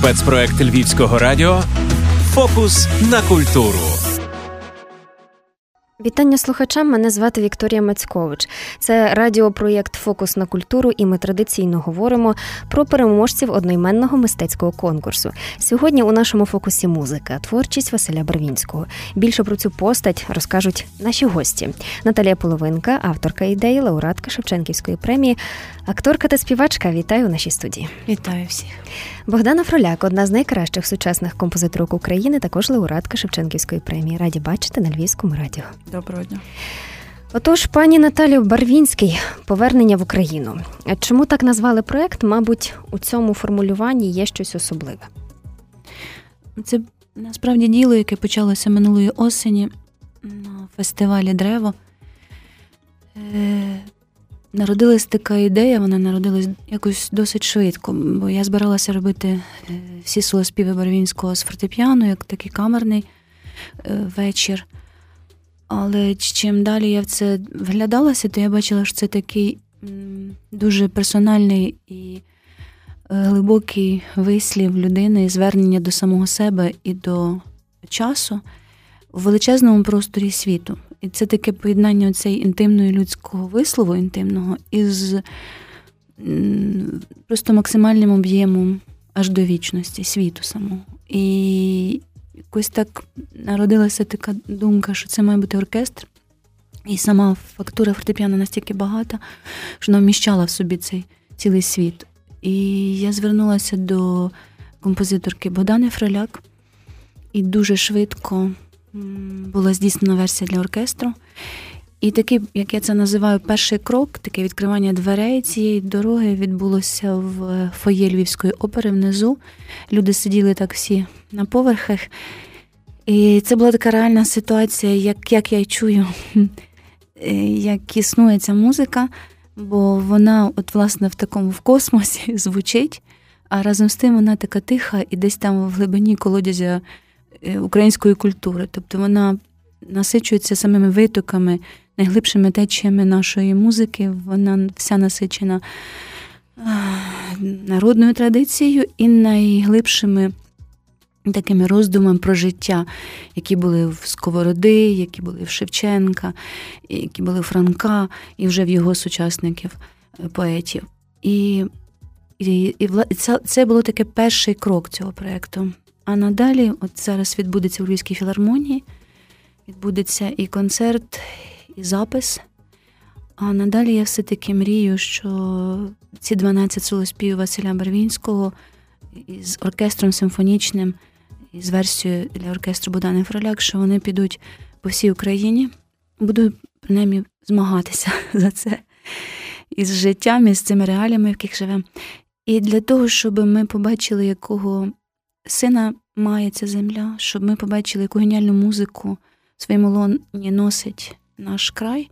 Спецпроект Львівського радіо Фокус на культуру. Вітання слухачам. Мене звати Вікторія Мацькович. Це радіопроєкт Фокус на культуру, і ми традиційно говоримо про переможців одноіменного мистецького конкурсу. Сьогодні у нашому фокусі музика, творчість Василя Барвінського. Більше про цю постать розкажуть наші гості. Наталія Половинка, авторка ідеї, лауреатка Шевченківської премії, акторка та співачка. Вітаю у нашій студії. Вітаю всіх. Богдана Фроляк, одна з найкращих сучасних композиторок України, також лауреатка Шевченківської премії. Раді бачити на Львівському радіо. Доброго дня. Отож, пані Наталію Барвінський, повернення в Україну. Чому так назвали проект? Мабуть, у цьому формулюванні є щось особливе. Це насправді діло, яке почалося минулої осені на фестивалі Древо. Народилась така ідея, вона народилась якось досить швидко, бо я збиралася робити е, всі солоспіви Барвінського з фортепіано, як такий камерний е, вечір. Але чим далі я в це вглядалася, то я бачила, що це такий дуже персональний і е, глибокий вислів людини, звернення до самого себе і до часу в величезному просторі світу. І це таке поєднання цієї інтимної людського вислову, інтимного, із просто максимальним об'ємом аж до вічності, світу самого. І якось так народилася така думка, що це має бути оркестр. І сама фактура фортепіано настільки багата, що вона вміщала в собі цей цілий світ. І я звернулася до композиторки Богдани Фроляк, і дуже швидко була здійснена версія для оркестру. І такий, як я це називаю, перший крок, таке відкривання дверей цієї дороги відбулося в фоє Львівської опери внизу. Люди сиділи так всі на поверхах. І це була така реальна ситуація, як як я чую, як існує ця музика, бо вона, от, власне, в такому в космосі звучить, а разом з тим вона така тиха і десь там в глибині колодязя е, української культури. Тобто вона насичується самими витоками найглибшими течіями нашої музики. Вона вся насичена народною традицією і найглибшими такими роздумами про життя, які були в Сковороди, які були в Шевченка, які були в Франка, і вже в його сучасників, е, поетів. І і, і це, це було таке перший крок цього проєкту. А надалі, от зараз відбудеться у Львівській філармонії, відбудеться і концерт, і запис. А надалі я все-таки мрію, що ці 12 солоспів Василя Барвінського з оркестром симфонічним, і з версією для оркестру Богдани Фроляк, що вони підуть по всій Україні. Буду принаймні змагатися за це із життям, із цими реаліями, в яких живемо. І для того, щоб ми побачили, якого сина має ця земля, щоб ми побачили, яку геніальну музику в своєму лоні носить наш край,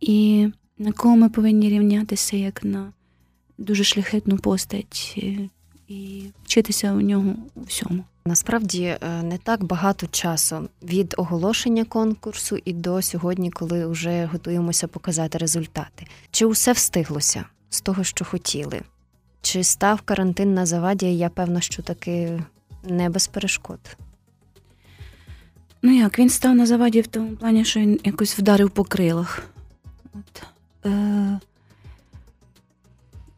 і на кого ми повинні рівнятися як на дуже шляхетну постать і вчитися у нього у всьому. Насправді е, не так багато часу від оголошення конкурсу і до сьогодні, коли вже готуємося показати результати. Чи усе встиглося з того, що хотіли? Чи став карантин на заваді? Я певна, що таки не без перешкод. Ну як, він став на заваді в тому плані, що він якось вдарив по крилах. От. Е-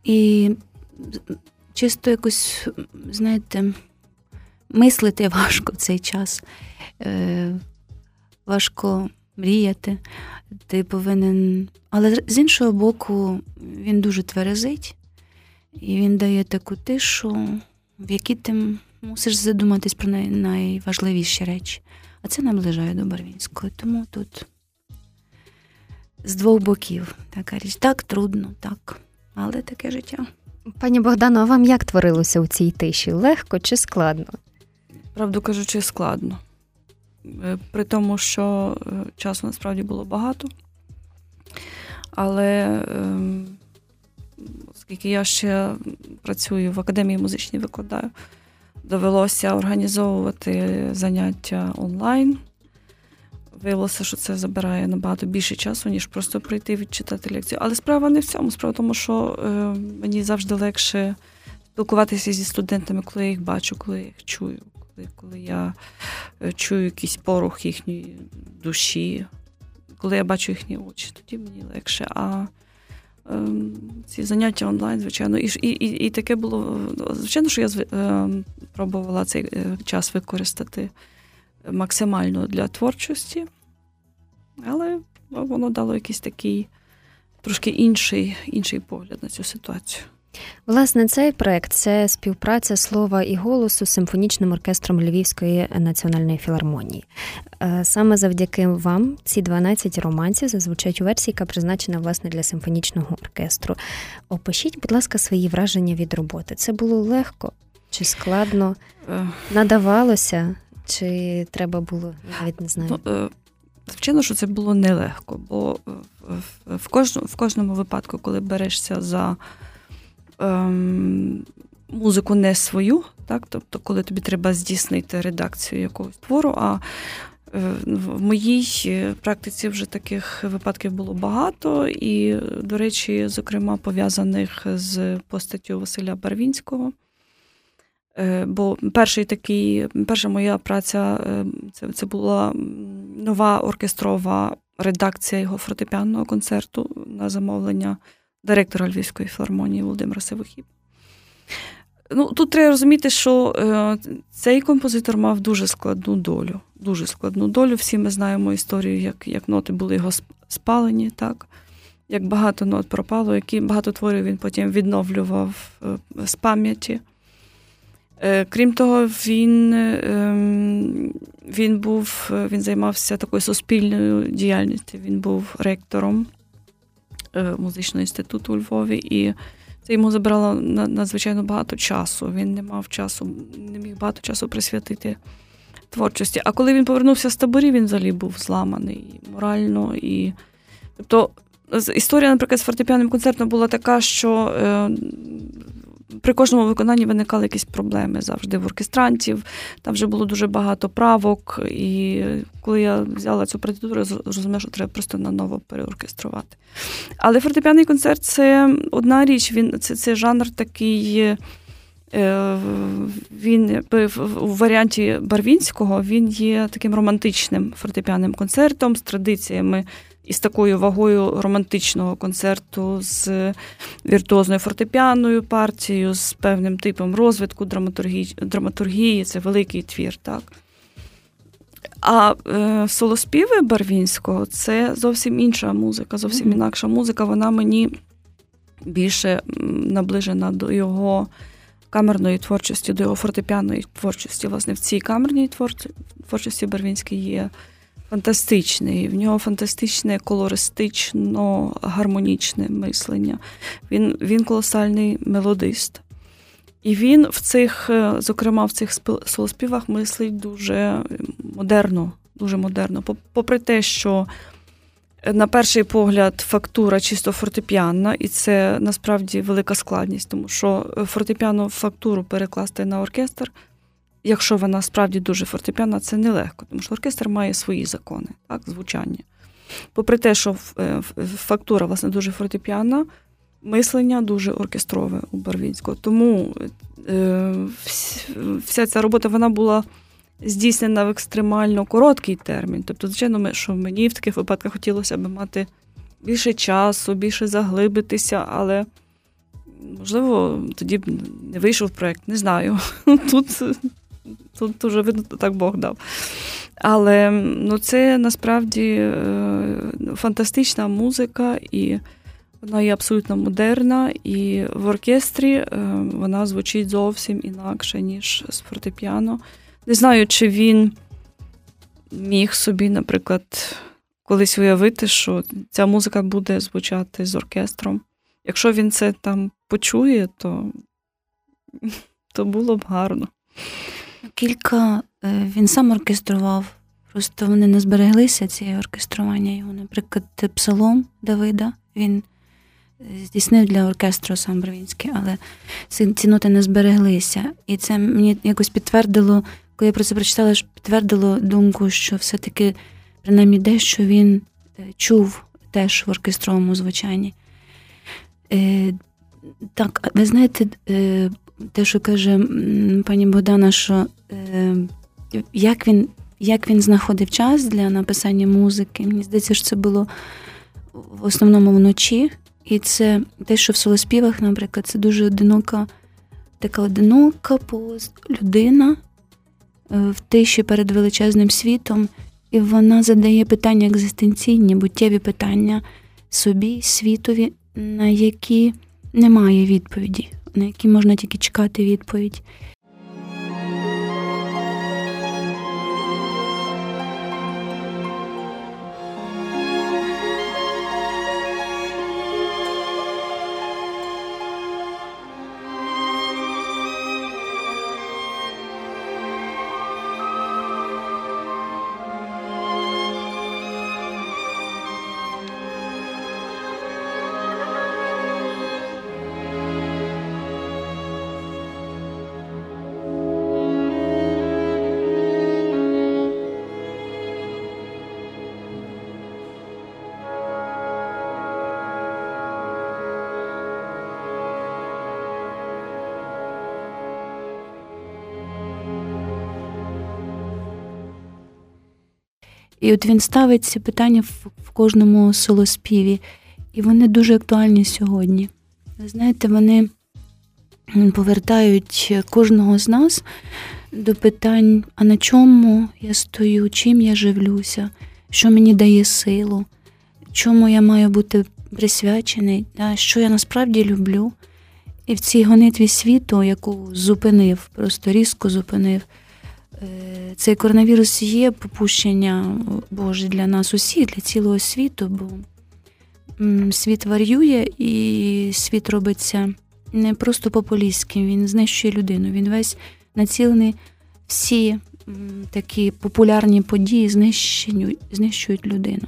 І чисто якось, знаєте, мислити важко в цей час, Е- важко мріяти. Ти повинен. Але з іншого боку, він дуже тверезить, і він дає таку тишу, в якій ти мусиш задуматись про най- найважливіші речі а це наближає до Барвінської. Тому тут з двох боків така річ. Так трудно, так, але таке життя. Пані Богдано, а вам як творилося у цій тиші? Легко чи складно? Правду кажучи, складно. Е, при тому, що е, часу насправді було багато. Але ем, оскільки я ще працюю в академії музичній викладаю, довелося організовувати заняття онлайн. Виявилося, що це забирає набагато більше часу, ніж просто прийти відчитати лекцію. Але справа не в цьому. Справа в тому, що е, мені завжди легше спілкуватися зі студентами, коли я їх бачу, коли я їх чую, коли, коли я е, чую якийсь порух їхньої душі, коли я бачу їхні очі, тоді мені легше. А ці заняття онлайн, звичайно, і і, і, таке було. Звичайно, що я е, пробувала цей е, час використати максимально для творчості, але воно дало якийсь такий трошки інший, інший погляд на цю ситуацію. Власне, цей проект це співпраця слова і голосу з симфонічним оркестром Львівської національної філармонії. Е, саме завдяки вам ці 12 романців зазвучать у версії, яка призначена власне для симфонічного оркестру. Опишіть, будь ласка, свої враження від роботи. Це було легко чи складно? Е. Надавалося, чи треба було навіть не знаю. Ну, е, Звичайно, що це було нелегко, бо в кожному в кожному випадку, коли берешся за ем, музику не свою, так, тобто, коли тобі треба здійснити редакцію якогось твору, а е, в моїй е, практиці вже таких випадків було багато, і, до речі, зокрема, пов'язаних з постаттю Василя Барвінського. Е, бо перший такий, перша моя праця це це була нова оркестрова редакція його фортепіанного концерту на замовлення директора Львівської філармонії Володимира Севохіб. Ну, Тут треба розуміти, що е, цей композитор мав дуже складну долю. Дуже складну долю. Всі ми знаємо історію, як як ноти були його спалені, так? як багато нот пропало, які багато творів він потім відновлював е, з пам'яті. Е, крім того, він ем, він був, він займався такою суспільною діяльністю. Він був ректором музичного інституту у Львові, і це йому забрало надзвичайно багато часу. Він не мав часу, не міг багато часу присвятити творчості. А коли він повернувся з таборів, він взагалі був зламаний морально. і Тобто історія, наприклад, з фортепіаним концертом була така, що е, при кожному виконанні виникали якісь проблеми завжди в оркестрантів. Там вже було дуже багато правок. І коли я взяла цю партитуру, зрозуміла, що треба просто наново переоркеструвати. Але фортепіаний концерт це одна річ, він це, це жанр такий. Е, він у варіанті Барвінського він є таким романтичним фортепіанним концертом з традиціями із такою вагою романтичного концерту, з віртуозною фортепіаною партією, з певним типом розвитку драматургії. драматургії це великий твір. так. А е, солоспіви Барвінського це зовсім інша музика, зовсім інакша музика. Вона мені більше наближена до його камерної творчості, до його фортепіаної творчості. Власне, в цій камерній творчості Барвінський є фантастичний. В нього фантастичне колористично гармонічне мислення. Він, Він колосальний мелодист. І він в цих, е, зокрема, в цих солоспівах мислить дуже модерно, дуже модерно. Попри те, що на перший погляд фактура чисто фортепіанна, і це насправді велика складність, тому що фортепіану фактуру перекласти на оркестр якщо вона справді дуже фортепіана, це нелегко, тому що оркестр має свої закони, так, звучання. Попри те, що е, фактура власне дуже фортепіана, мислення дуже оркестрове у Барвінського. Тому е, вся ця робота вона була здійснена в екстремально короткий термін. Тобто, звичайно, що мені в таких випадках хотілося б мати більше часу, більше заглибитися, але. Можливо, тоді б не вийшов проєкт, не знаю. Тут Тут дуже видно, так Бог дав. Але ну, це насправді е, фантастична музика, і вона є абсолютно модерна, і в оркестрі е, вона звучить зовсім інакше, ніж з фортепіано. Не знаю, чи він міг собі, наприклад, колись уявити, що ця музика буде звучати з оркестром. Якщо він це там почує, то, то було б гарно. Кілька е, він сам оркестрував, просто вони не збереглися, ці оркестрування його. Наприклад, псалом Давида він е, здійснив для оркестру сам Бровінський, але ці ноти не збереглися. І це мені якось підтвердило, коли я про це прочитала, підтвердило думку, що все-таки принаймні дещо він е, чув теж в оркестровому звучанні. Так, ви знаєте, те, що каже пані Богдана, що як він як він знаходив час для написання музики, мені здається, що це було в основному вночі. І це те, що в солоспівах, наприклад, це дуже одинока, така одинока людина е, в тиші перед величезним світом, і вона задає питання екзистенційні, буттєві питання собі, світові, на які немає відповіді, на які можна тільки чекати відповідь. І от він ставить ці питання в, кожному солоспіві, і вони дуже актуальні сьогодні. Ви знаєте, вони повертають кожного з нас до питань: а на чому я стою, чим я живлюся, що мені дає силу, чому я маю бути присвячений, що я насправді люблю. І в цій гонитві світу, яку зупинив, просто різко зупинив. Е, цей коронавірус є попущення Боже для нас усіх, для цілого світу, бо світ варює і світ робиться не просто популістським, він знищує людину. Він весь націлений всі такі популярні події знищують, людину.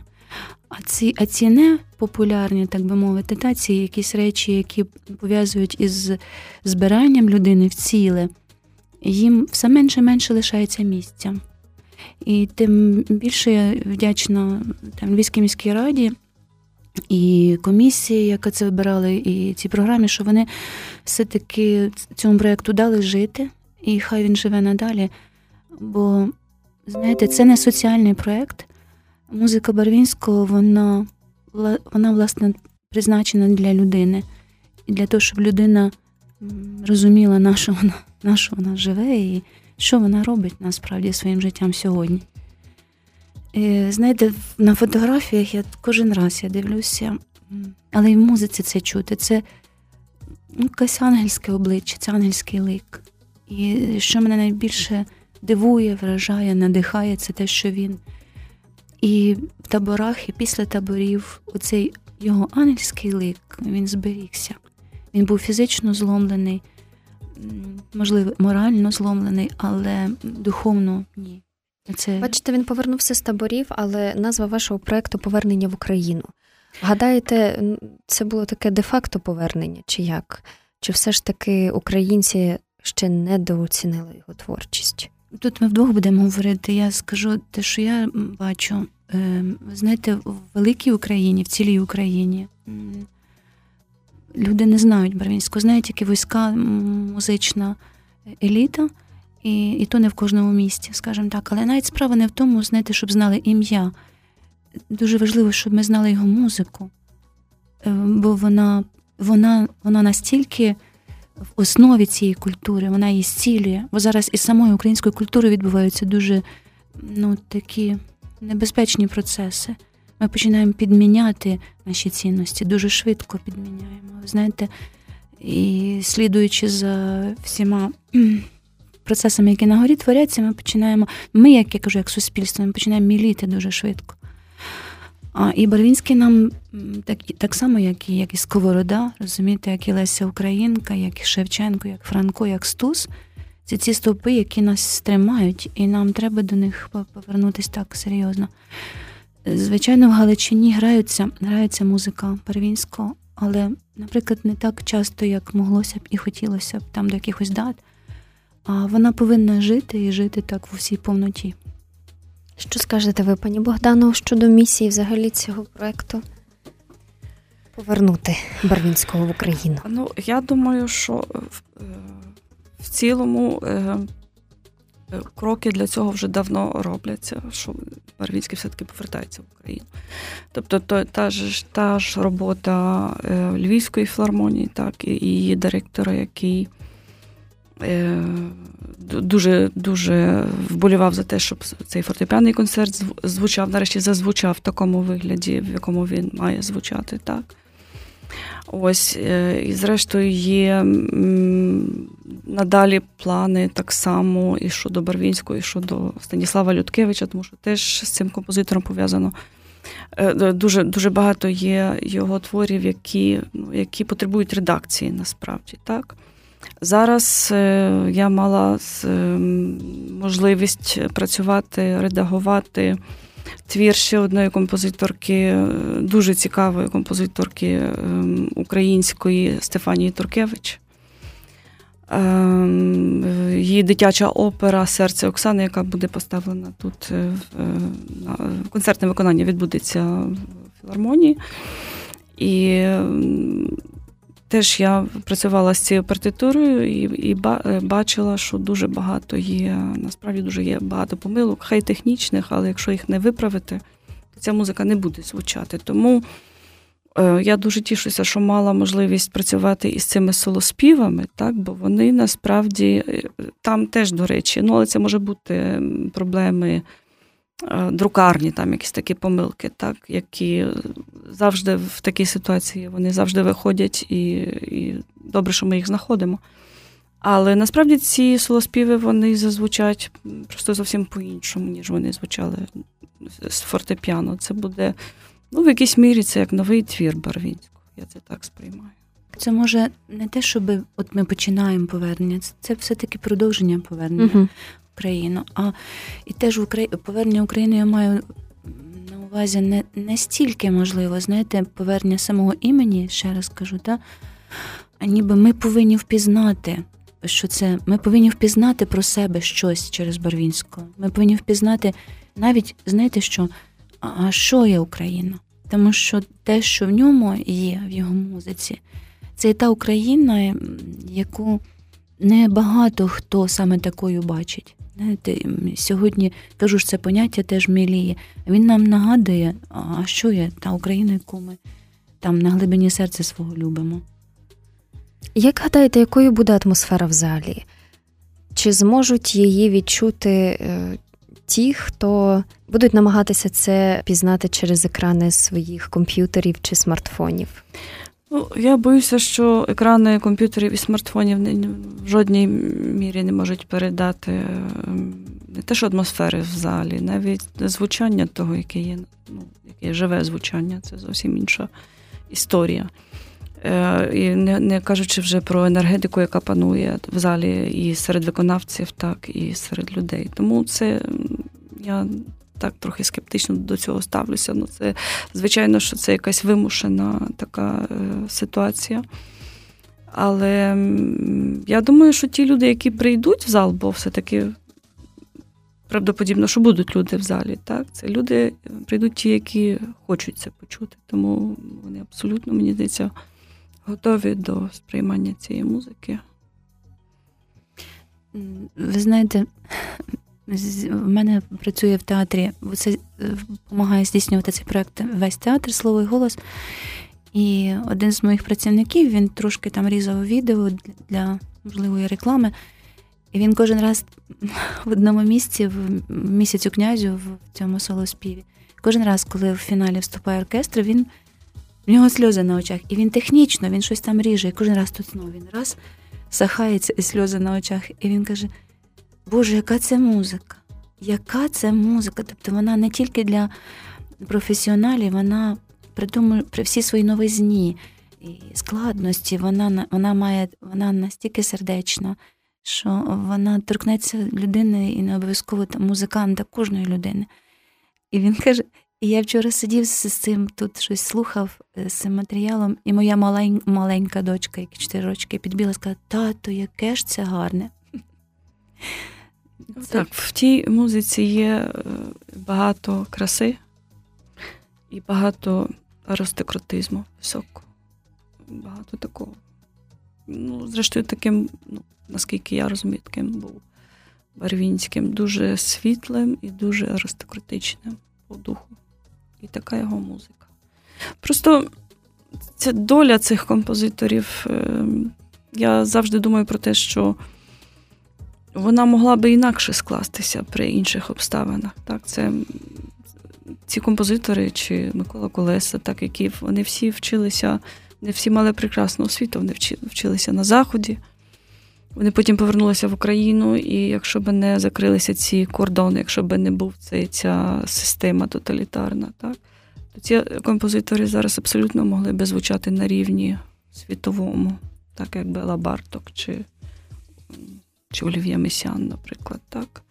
А ці а ці не популярні, так би мовити, та ці якісь речі, які пов'язують із збиранням людини в ціле їм все менше і менше лишається місця. І тим більше я вдячна там, Львівській міській раді і комісії, яка це вибирала, і цій програмі, що вони все-таки цьому проєкту дали жити, і хай він живе надалі. Бо, знаєте, це не соціальний проєкт. Музика Барвінського, вона, вона, власне, призначена для людини. І для того, щоб людина розуміла, на що вона на що вона живе і що вона робить насправді своїм життям сьогодні. І, Знаєте, на фотографіях я кожен раз я дивлюся, але і в музиці це чути. Це ну, якесь ангельське обличчя, це ангельський лик. І що мене найбільше дивує, вражає, надихає, це те, що він і в таборах, і після таборів оцей його ангельський лик він зберігся. Він був фізично зломлений можливо, морально зломлений, але духовно ні. Це... Бачите, він повернувся з таборів, але назва вашого проекту Повернення в Україну. Гадаєте, це було таке де-факто повернення, чи як? Чи все ж таки українці ще недооцінили його творчість? Тут ми вдвох будемо говорити. Я скажу те, що я бачу. Ем, ви знаєте, в великій Україні, в цілій Україні люди не знають Барвінську, знають тільки війська, музична еліта, і і то не в кожному місті, скажімо так. Але навіть справа не в тому, знаєте, щоб знали ім'я. Дуже важливо, щоб ми знали його музику, е, бо вона вона, вона настільки в основі цієї культури, вона її зцілює. Бо зараз із самої української культури відбуваються дуже ну, такі небезпечні процеси ми починаємо підміняти наші цінності, дуже швидко підміняємо. Знаєте, і слідуючи за всіма процесами, які на горі творяться, ми починаємо, ми, як я кажу, як суспільство, ми починаємо міліти дуже швидко. А і Барвінський нам так так само, як і як і Сковорода, розумієте, як і Леся Українка, як і Шевченко, як Франко, як Стус. Це ці стовпи, які нас стримають, і нам треба до них повернутися так серйозно. Звичайно, в Галичині граються, грається музика первінського, але, наприклад, не так часто, як моглося б і хотілося б там до якихось дат. А вона повинна жити і жити так в усій повноті. Що скажете ви, пані Богдано, щодо місії взагалі цього проєкту? Повернути Барвінського в Україну? Ну, я думаю, що е, в цілому е, кроки для цього вже давно робляться, що Барвінський все-таки повертається в Україну. Тобто то, та ж та ж робота Львівської філармонії, так, і її директора, який дуже дуже вболівав за те, щоб цей фортепіаний концерт звучав, нарешті зазвучав в такому вигляді, в якому він має звучати. так. Ось, е, і зрештою, є надалі плани так само і щодо Барвінського, і щодо Станіслава Людкевича, тому що теж з цим композитором пов'язано. Е, дуже дуже багато є його творів, які ну, які потребують редакції насправді. так. Зараз е, я мала можливість працювати, редагувати твір ще одної композиторки, е, дуже цікавої композиторки ем, української Стефанії Туркевич. Ем, її дитяча опера Серце Оксани, яка буде поставлена тут е, концертне виконання відбудеться в філармонії. І Теж я працювала з цією партитурою і і е, бачила, що дуже багато є, насправді дуже є багато помилок, хай технічних, але якщо їх не виправити, то ця музика не буде звучати. Тому е, я дуже тішуся, що мала можливість працювати із цими солоспівами, так, бо вони насправді е, там теж, до речі, ну, але це може бути проблеми. Друкарні, там якісь такі помилки, так, які завжди в такій ситуації вони завжди виходять, і і добре, що ми їх знаходимо. Але насправді ці солоспіви вони зазвучать просто зовсім по-іншому, ніж вони звучали з фортепіано. Це буде, ну, в якійсь мірі, це як новий твір Барвінського. Я це так сприймаю. Це може не те, щоб от ми починаємо повернення, це все-таки продовження повернення. Угу. Україну. А і теж в Україні повернення України я маю на увазі не не стільки можливо, знаєте, повернення самого імені, ще раз кажу, та, а ніби ми повинні впізнати, що це ми повинні впізнати про себе щось через Барвінського. Ми повинні впізнати навіть, знаєте що, а що є Україна? Тому що те, що в ньому є, в його музиці, це та Україна, яку не багато хто саме такою бачить. Знаєте, Сьогодні кажу ж це поняття теж міліє. Він нам нагадує, а що є та Україна, яку ми там на глибині серця свого любимо. Як гадаєте, якою буде атмосфера в залі? Чи зможуть її відчути е, ті, хто будуть намагатися це пізнати через екрани своїх комп'ютерів чи смартфонів? Ну, Я боюся, що екрани комп'ютерів і смартфонів в жодній мірі не можуть передати ем, не те, що атмосфери в залі, навіть звучання того, яке є, ну, яке живе звучання, це зовсім інша історія. Е, І не не кажучи вже про енергетику, яка панує в залі і серед виконавців, так і серед людей. Тому це я так трохи скептично до цього ставлюся. Ну, це, звичайно, що це якась вимушена така е, ситуація. Але я думаю, що ті люди, які прийдуть в зал, бо все-таки правдоподібно, що будуть люди в залі, так? Це люди е, прийдуть ті, які хочуть це почути. Тому вони абсолютно, мені здається, готові до сприймання цієї музики. Ви знаєте, в мене працює в театрі, це е, допомагає здійснювати цей проект весь театр, слово і голос. І один з моїх працівників він трошки там різав відео для можливої реклами. І він кожен раз в одному місці, в місяцю князю, в цьому солоспіві, кожен раз, коли в фіналі вступає оркестр, він в нього сльози на очах. І він технічно, він щось там ріже. І кожен раз тут знову він раз сахається і сльози на очах. І він каже: Боже, яка це музика? Яка це музика? Тобто вона не тільки для професіоналів, вона при тому, при всій своїй новизні і складності, вона вона має вона настільки сердечна, що вона торкнеться людини і не обов'язково музиканта кожної людини. І він каже: і я вчора сидів з цим, тут щось слухав е, з цим матеріалом, і моя малень, маленька дочка, яка 4 рочки, підбіла, сказала: Тато, яке ж це гарне. Так, в тій музиці є е, багато краси і багато аристократизму високого. Багато такого. ну, зрештою, таким, ну, наскільки я розумію, таким був Барвінським, дуже світлим і дуже аристократичним по духу. І така його музика. Просто ця доля цих композиторів. Ем, я завжди думаю про те, що вона могла би інакше скластися при інших обставинах. Так, це ці композитори чи Микола Колеса, так які вони всі вчилися, не всі мали прекрасну освіту, вони вчилися на Заході. Вони потім повернулися в Україну, і якщо б не закрилися ці кордони, якщо б не був цей, ця система тоталітарна, так, то ці композитори зараз абсолютно могли би звучати на рівні світовому, так як Бела Барток чи чи Олів'є Месян, наприклад. так.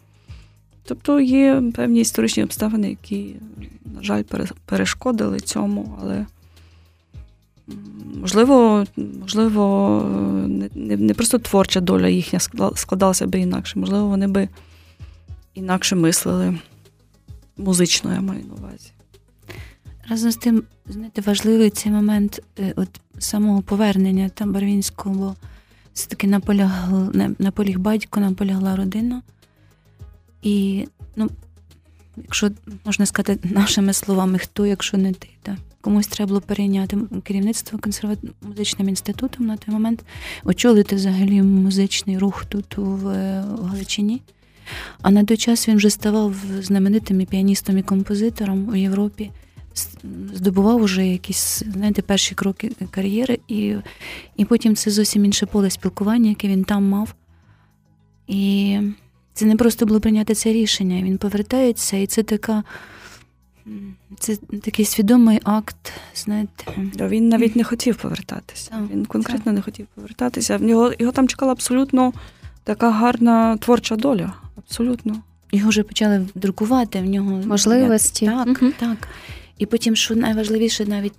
Тобто є певні історичні обставини, які, на жаль, перешкодили цьому, але можливо, можливо, не не просто творча доля їхня складалася би інакше, можливо, вони би інакше мислили музично, я маю на увазі. Разом з тим, знаєте, важливий цей момент е, от самого повернення там Барвінського, бо все-таки наполягла, наполіг батько, наполягла родина. І, ну, якщо можна сказати нашими словами, хто, якщо не ти, так? комусь треба було перейняти керівництво консерват... музичним інститутом на той момент, очолити взагалі музичний рух тут в, в Галичині. А на той час він вже ставав знаменитим і піаністом і композитором у Європі, здобував уже якісь знаєте, перші кроки кар'єри, і і потім це зовсім інше поле спілкування, яке він там мав. І це не просто було прийняти це рішення. Він повертається, і це така. Це такий свідомий акт. знаєте. Він навіть не хотів повертатися. Так, він конкретно так. не хотів повертатися. В нього його там чекала абсолютно така гарна творча доля. Абсолютно. Його вже почали друкувати в нього можливості. Так, угу. так. І потім, що найважливіше, навіть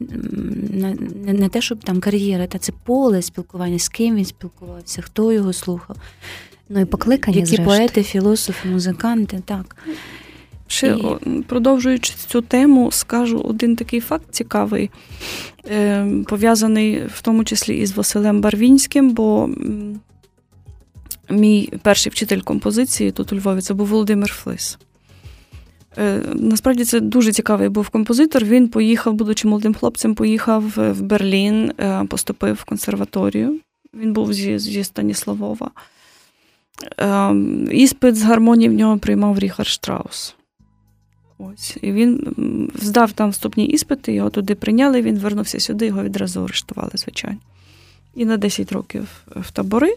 не, те, щоб там кар'єра, та це поле спілкування, з ким він спілкувався, хто його слухав. Ну і покликання, Які зрештою. поети, філософи, музиканти, так. Ще і... продовжуючи цю тему, скажу один такий факт цікавий, е, пов'язаний в тому числі із Василем Барвінським, бо мій перший вчитель композиції тут у Львові це був Володимир Флис. Е, насправді це дуже цікавий був композитор. Він поїхав, будучи молодим хлопцем, поїхав в Берлін, е, поступив в консерваторію. Він був зі, зі Станіславова. Іспит з гармонії в нього приймав Ріхард Штраус. Ось. І він здав там вступні іспити, його туди прийняли, він вернувся сюди, його відразу арештували, звичайно. І на 10 років в табори.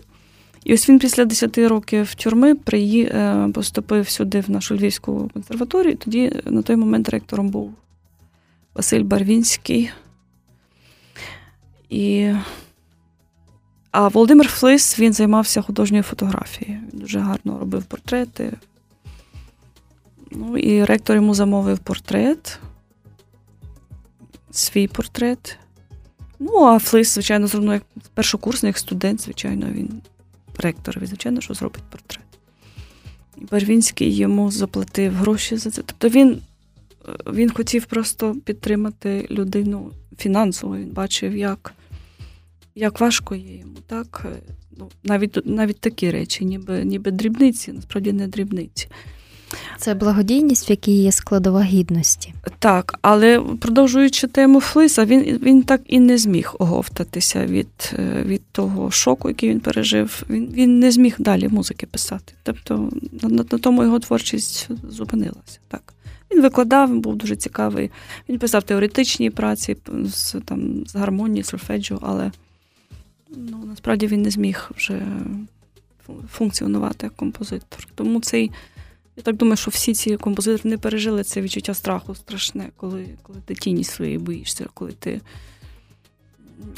І ось він після 10 років тюрми приї... Е, поступив сюди, в нашу Львівську консерваторію. Тоді на той момент ректором був Василь Барвінський. І... А Володимир Флис він займався художньою фотографією. Він дуже гарно робив портрети, Ну і ректор йому замовив портрет, свій портрет. Ну, а Флис, звичайно, зробив як першокурсник, як студент, звичайно, він ректор, звичайно, що зробить портрет. І Барвінський йому заплатив гроші за це. Тобто він він хотів просто підтримати людину фінансово. Він бачив, як як важко є йому. так? Ну, Навіть навіть такі речі, ніби ніби дрібниці, насправді не дрібниці. Це благодійність, в якій є складова гідності. Так, але продовжуючи тему Флиса, він він так і не зміг оговтатися від е, від того шоку, який він пережив. Він він не зміг далі музики писати. Тобто на, на тому його творчість зупинилася. Так. Він викладав, він був дуже цікавий. Він писав теоретичні праці з там, з гармонії, сольфеджіо, але ну, насправді він не зміг вже функціонувати як композитор. Тому цей я так думаю, що всі ці композитори не пережили це відчуття страху страшне, коли коли ти тіні свої боїшся, коли ти.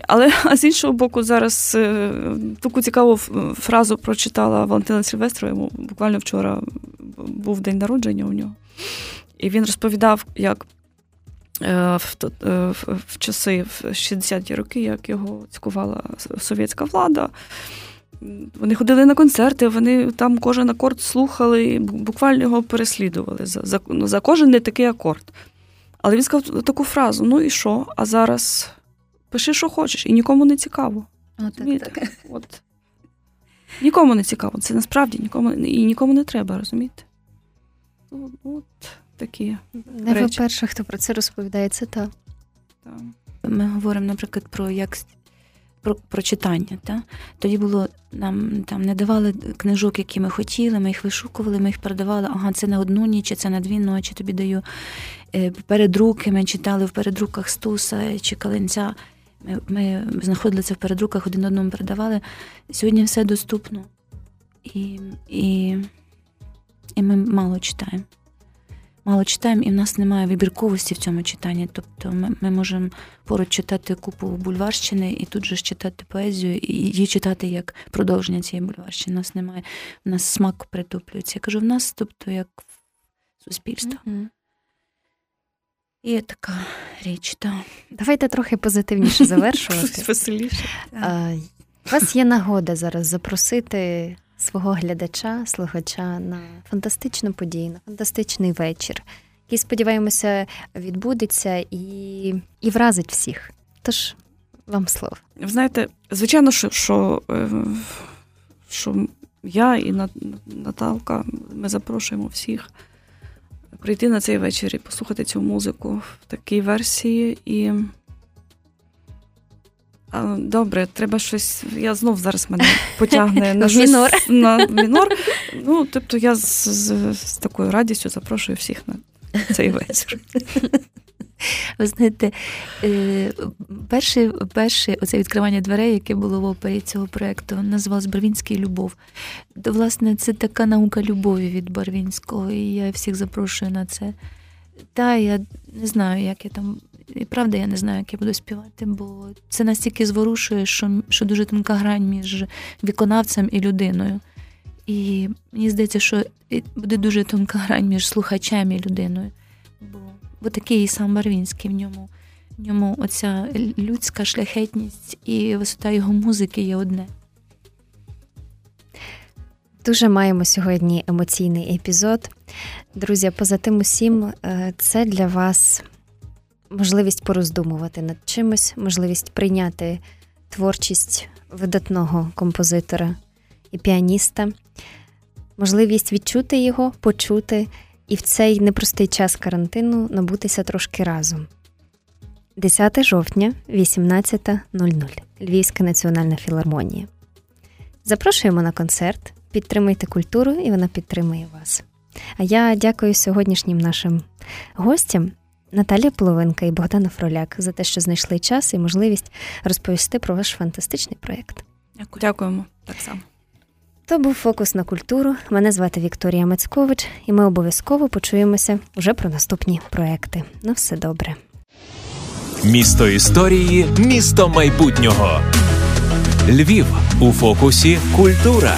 Але а з іншого боку, зараз е, таку цікаву фразу прочитала Валентина Сильвестрова, йому буквально вчора був день народження у нього. І він розповідав, як е, в, е, в, в часи, в 60-ті роки, як його цькувала совєтська влада. Вони ходили на концерти, вони там кожен акорд слухали, буквально його переслідували за за, ну, за кожен не такий акорд. Але він сказав таку фразу: ну і що? А зараз пиши, що хочеш, і нікому не цікаво. Розумієте? Так, так. От. Нікому не цікаво. Це насправді нікому і нікому не треба, розумієте? От, такі. Не ви перша, хто про це розповідає, це так. Ми говоримо, наприклад, про як про, читання. Та? Тоді було нам там не давали книжок, які ми хотіли, ми їх вишукували, ми їх передавали. Ага, це на одну ніч, це на дві ночі. Тобі даю е, передруки. Ми читали в передруках Стуса чи Калинця. Ми ми знаходили це в передруках, один одному передавали. Сьогодні все доступно. І, і, І ми мало читаємо мало читаємо, і в нас немає вибірковості в цьому читанні. Тобто ми, ми можемо поруч читати купу бульварщини і тут же ж читати поезію, і її читати як продовження цієї бульварщини. У нас немає, в нас смак притуплюється. Я кажу, в нас, тобто, як суспільство. Mm-hmm. І така річ, так. Давайте трохи позитивніше завершувати. Веселіше. У вас є нагода зараз запросити свого глядача, слухача на фантастичну подію, на фантастичний вечір, який, сподіваємося, відбудеться і і вразить всіх. Тож вам слово. Ви знаєте, звичайно, що що, е, що я і Наталка ми запрошуємо всіх прийти на цей вечір і послухати цю музику в такій версії. і Добре, треба щось. Я знов зараз мене потягне на мінор. на мінор. Ну, тобто, я з, з, з такою радістю запрошую всіх на цей вечір. Ви знаєте, е, перше перше оце відкривання дверей, яке було в опері цього проєкту, називалось Барвінський любов. То, власне, це така наука любові від Барвінського, і я всіх запрошую на це. Та я не знаю, як я там і правда, я не знаю, як я буду співати, бо це настільки зворушує, що що дуже тонка грань між виконавцем і людиною. І мені здається, що буде дуже тонка грань між слухачем і людиною. Бо бо такий сам Барвінський в ньому. В ньому оця людська шляхетність і висота його музики є одне. Дуже маємо сьогодні емоційний епізод. Друзі, поза тим усім, е, це для вас можливість пороздумувати над чимось, можливість прийняти творчість видатного композитора і піаніста, можливість відчути його, почути і в цей непростий час карантину набутися трошки разом. 10 жовтня, 18.00 Львівська національна філармонія. Запрошуємо на концерт, підтримуйте культуру, і вона підтримує вас. А я дякую сьогоднішнім нашим гостям. Наталія Половинка і Богдана Фроляк за те, що знайшли час і можливість розповісти про ваш фантастичний проєкт. Дякую. Дякуємо так само. То був фокус на культуру. Мене звати Вікторія Мацькович, і ми обов'язково почуємося вже про наступні проекти. На все добре. Місто історії, місто майбутнього. Львів у фокусі культура.